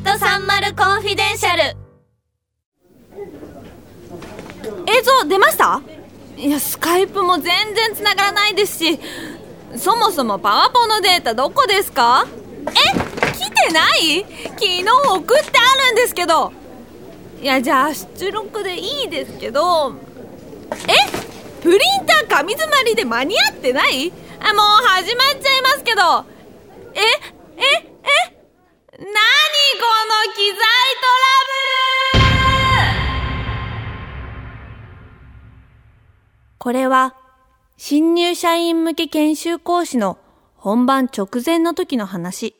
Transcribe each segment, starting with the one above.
ート30コンフィデンシャル。映像出ました？いやスカイプも全然繋がらないですしそもそもパワポのデータどこですか？え？来てない？昨日送ってあるんですけど。いやじゃあ出力でいいですけど。え？プリンター紙詰まりで間に合ってない？あもう始まっちゃいますけど。え？え？え？何この機材トラブルこれは新入社員向け研修講師の本番直前の時の話。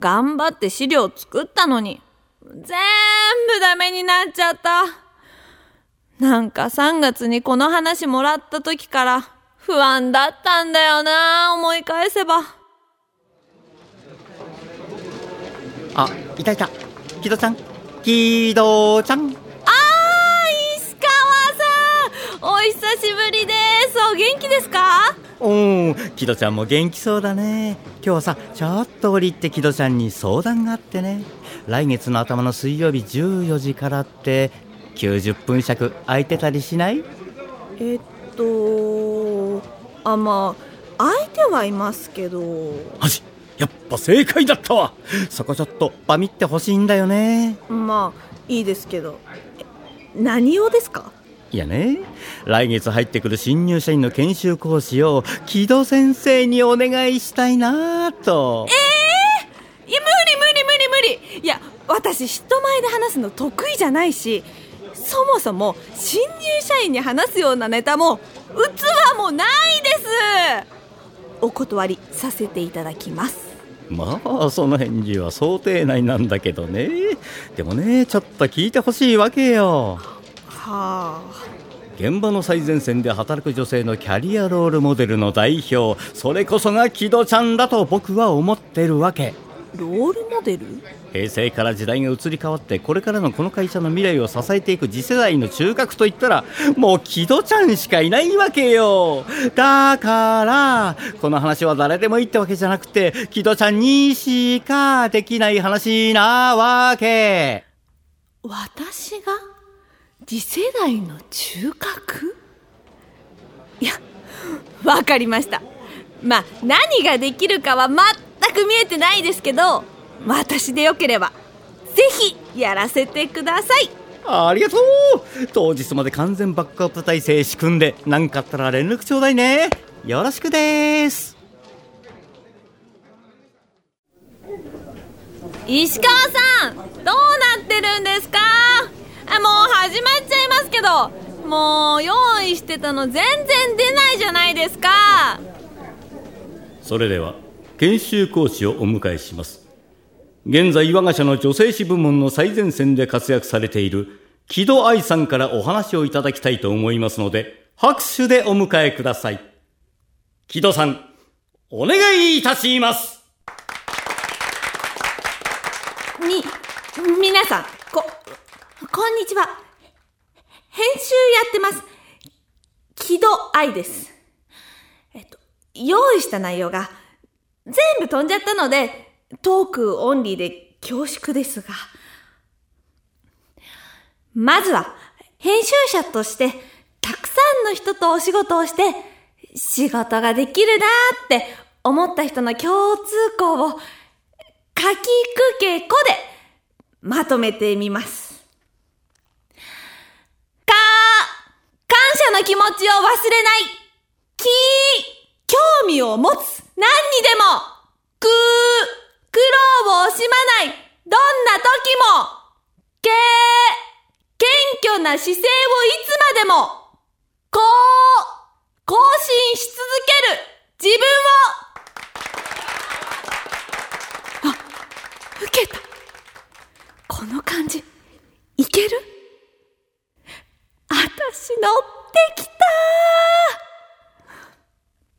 頑張って資料作ったのに、全部ダメになっちゃった。なんか3月にこの話もらった時から不安だったんだよな思い返せば。あ、いたいた。木戸ちゃん。木戸ちゃん。あー、石川さんお久しぶりですお元気ですか？おお、木戸ちゃんも元気そうだね。今日はさ、ちょっと折りて木戸ちゃんに相談があってね。来月の頭の水曜日14時からって、90分尺空いてたりしない？えっと、あ、まあ、相手はいますけど。マジやっぱ正解だったわ。そこちょっとバミってほしいんだよね。まあいいですけど。え何をですか？いやね。来月入ってくる新入社員の研修講師を木戸先生にお願いしたいなと。いや無理無理無理無理。いや私人前で話すの得意じゃないしそもそも新入社員に話すようなネタも器もないですお断りさせていただきます。まあその返事は想定内なんだけどね。でもねちょっと聞いてほしいわけよ。はあ。現場の最前線で働く女性のキャリアロールモデルの代表それこそが木戸ちゃんだと僕は思ってるわけロールモデル？平成から時代が移り変わってこれからのこの会社の未来を支えていく次世代の中核といったらもう木戸ちゃんしかいないわけよ。だからこの話は誰でもいいってわけじゃなくて木戸ちゃんにしかできない話なわけ。私が次世代の中核？いやわかりました。まあ何ができるかは全く見えてないですけど私でよければぜひやらせてください。ありがとう。当日まで完全バックアップ体制仕組んで何かあったら連絡ちょうだいね。よろしくです。石川さんどうなってるんですか？あもう始まっちゃいますけどもう用意してたの全然出ないじゃないですか。それでは研修講師をお迎えします現在我が社の女性誌部門の最前線で活躍されている木戸愛さんからお話をいただきたいと思いますので拍手でお迎えください木戸さんお願いいたしますみ、皆さん、こ、こんにちは。編集やってます。木戸愛です。えっと、用意した内容が全部飛んじゃったので、トークオンリーで恐縮ですが。まずは、編集者として、たくさんの人とお仕事をして、仕事ができるなーって思った人の共通項をかきくけこでまとめてみます。か、感謝の気持ちを忘れない。き、興味を持つ。何にでも。くー、苦労を惜しまない。どんな時も。けー、謙虚な姿勢をいつまでも。こう、更新し続ける。自分を。あ受けた。この感じ、いける？あたし乗ってきた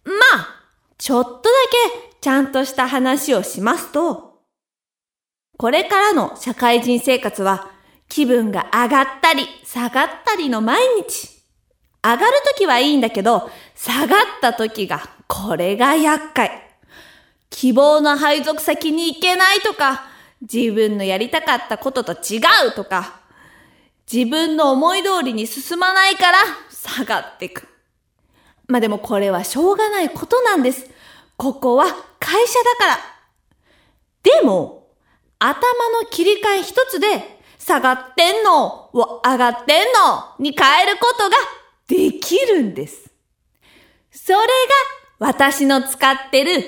まあ、ちょっとだけちゃんとした話をしますと、これからの社会人生活は気分が上がったり下がったりの毎日。上がるときはいいんだけど、下がったときが、これが厄介。希望の配属先に行けないとか、自分のやりたかったことと違うとか、自分の思い通りに進まないから下がってく。まあでもこれはしょうがないことなんです。ここは会社だから。でも、頭の切り替え一つで、下がってんのを上がってんのに変えることができるんです。それが私の使ってる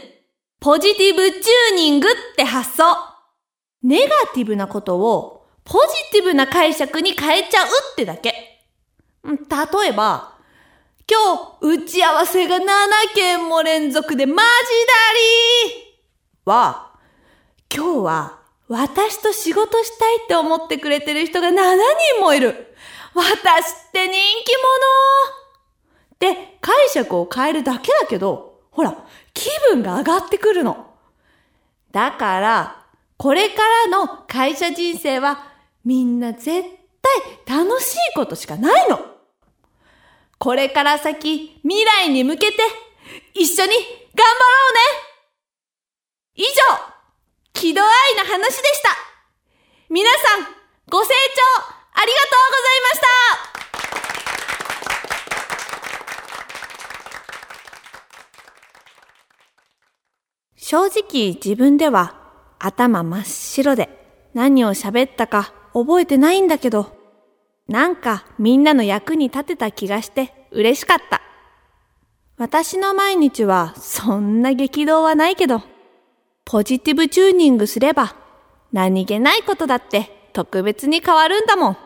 ポジティブチューニングって発想。ネガティブなことをポジティブな解釈に変えちゃうってだけ。例えば、今日打ち合わせが7件も連続でマジだりーは、今日は私と仕事したいって思ってくれてる人が7人もいる。私って人気者で解釈を変えるだけだけど、ほら、気分が上がってくるの。だから、これからの会社人生はみんな絶対楽しいことしかないの。これから先、未来に向けて一緒に頑張ろうね以上、喜怒哀な話でした。皆さん、ご清聴ありがとうございました正直自分では頭真っ白で何を喋ったか覚えてないんだけど、なんかみんなの役に立てた気がして嬉しかった。私の毎日はそんな激動はないけど、ポジティブチューニングすれば何気ないことだって特別に変わるんだもん。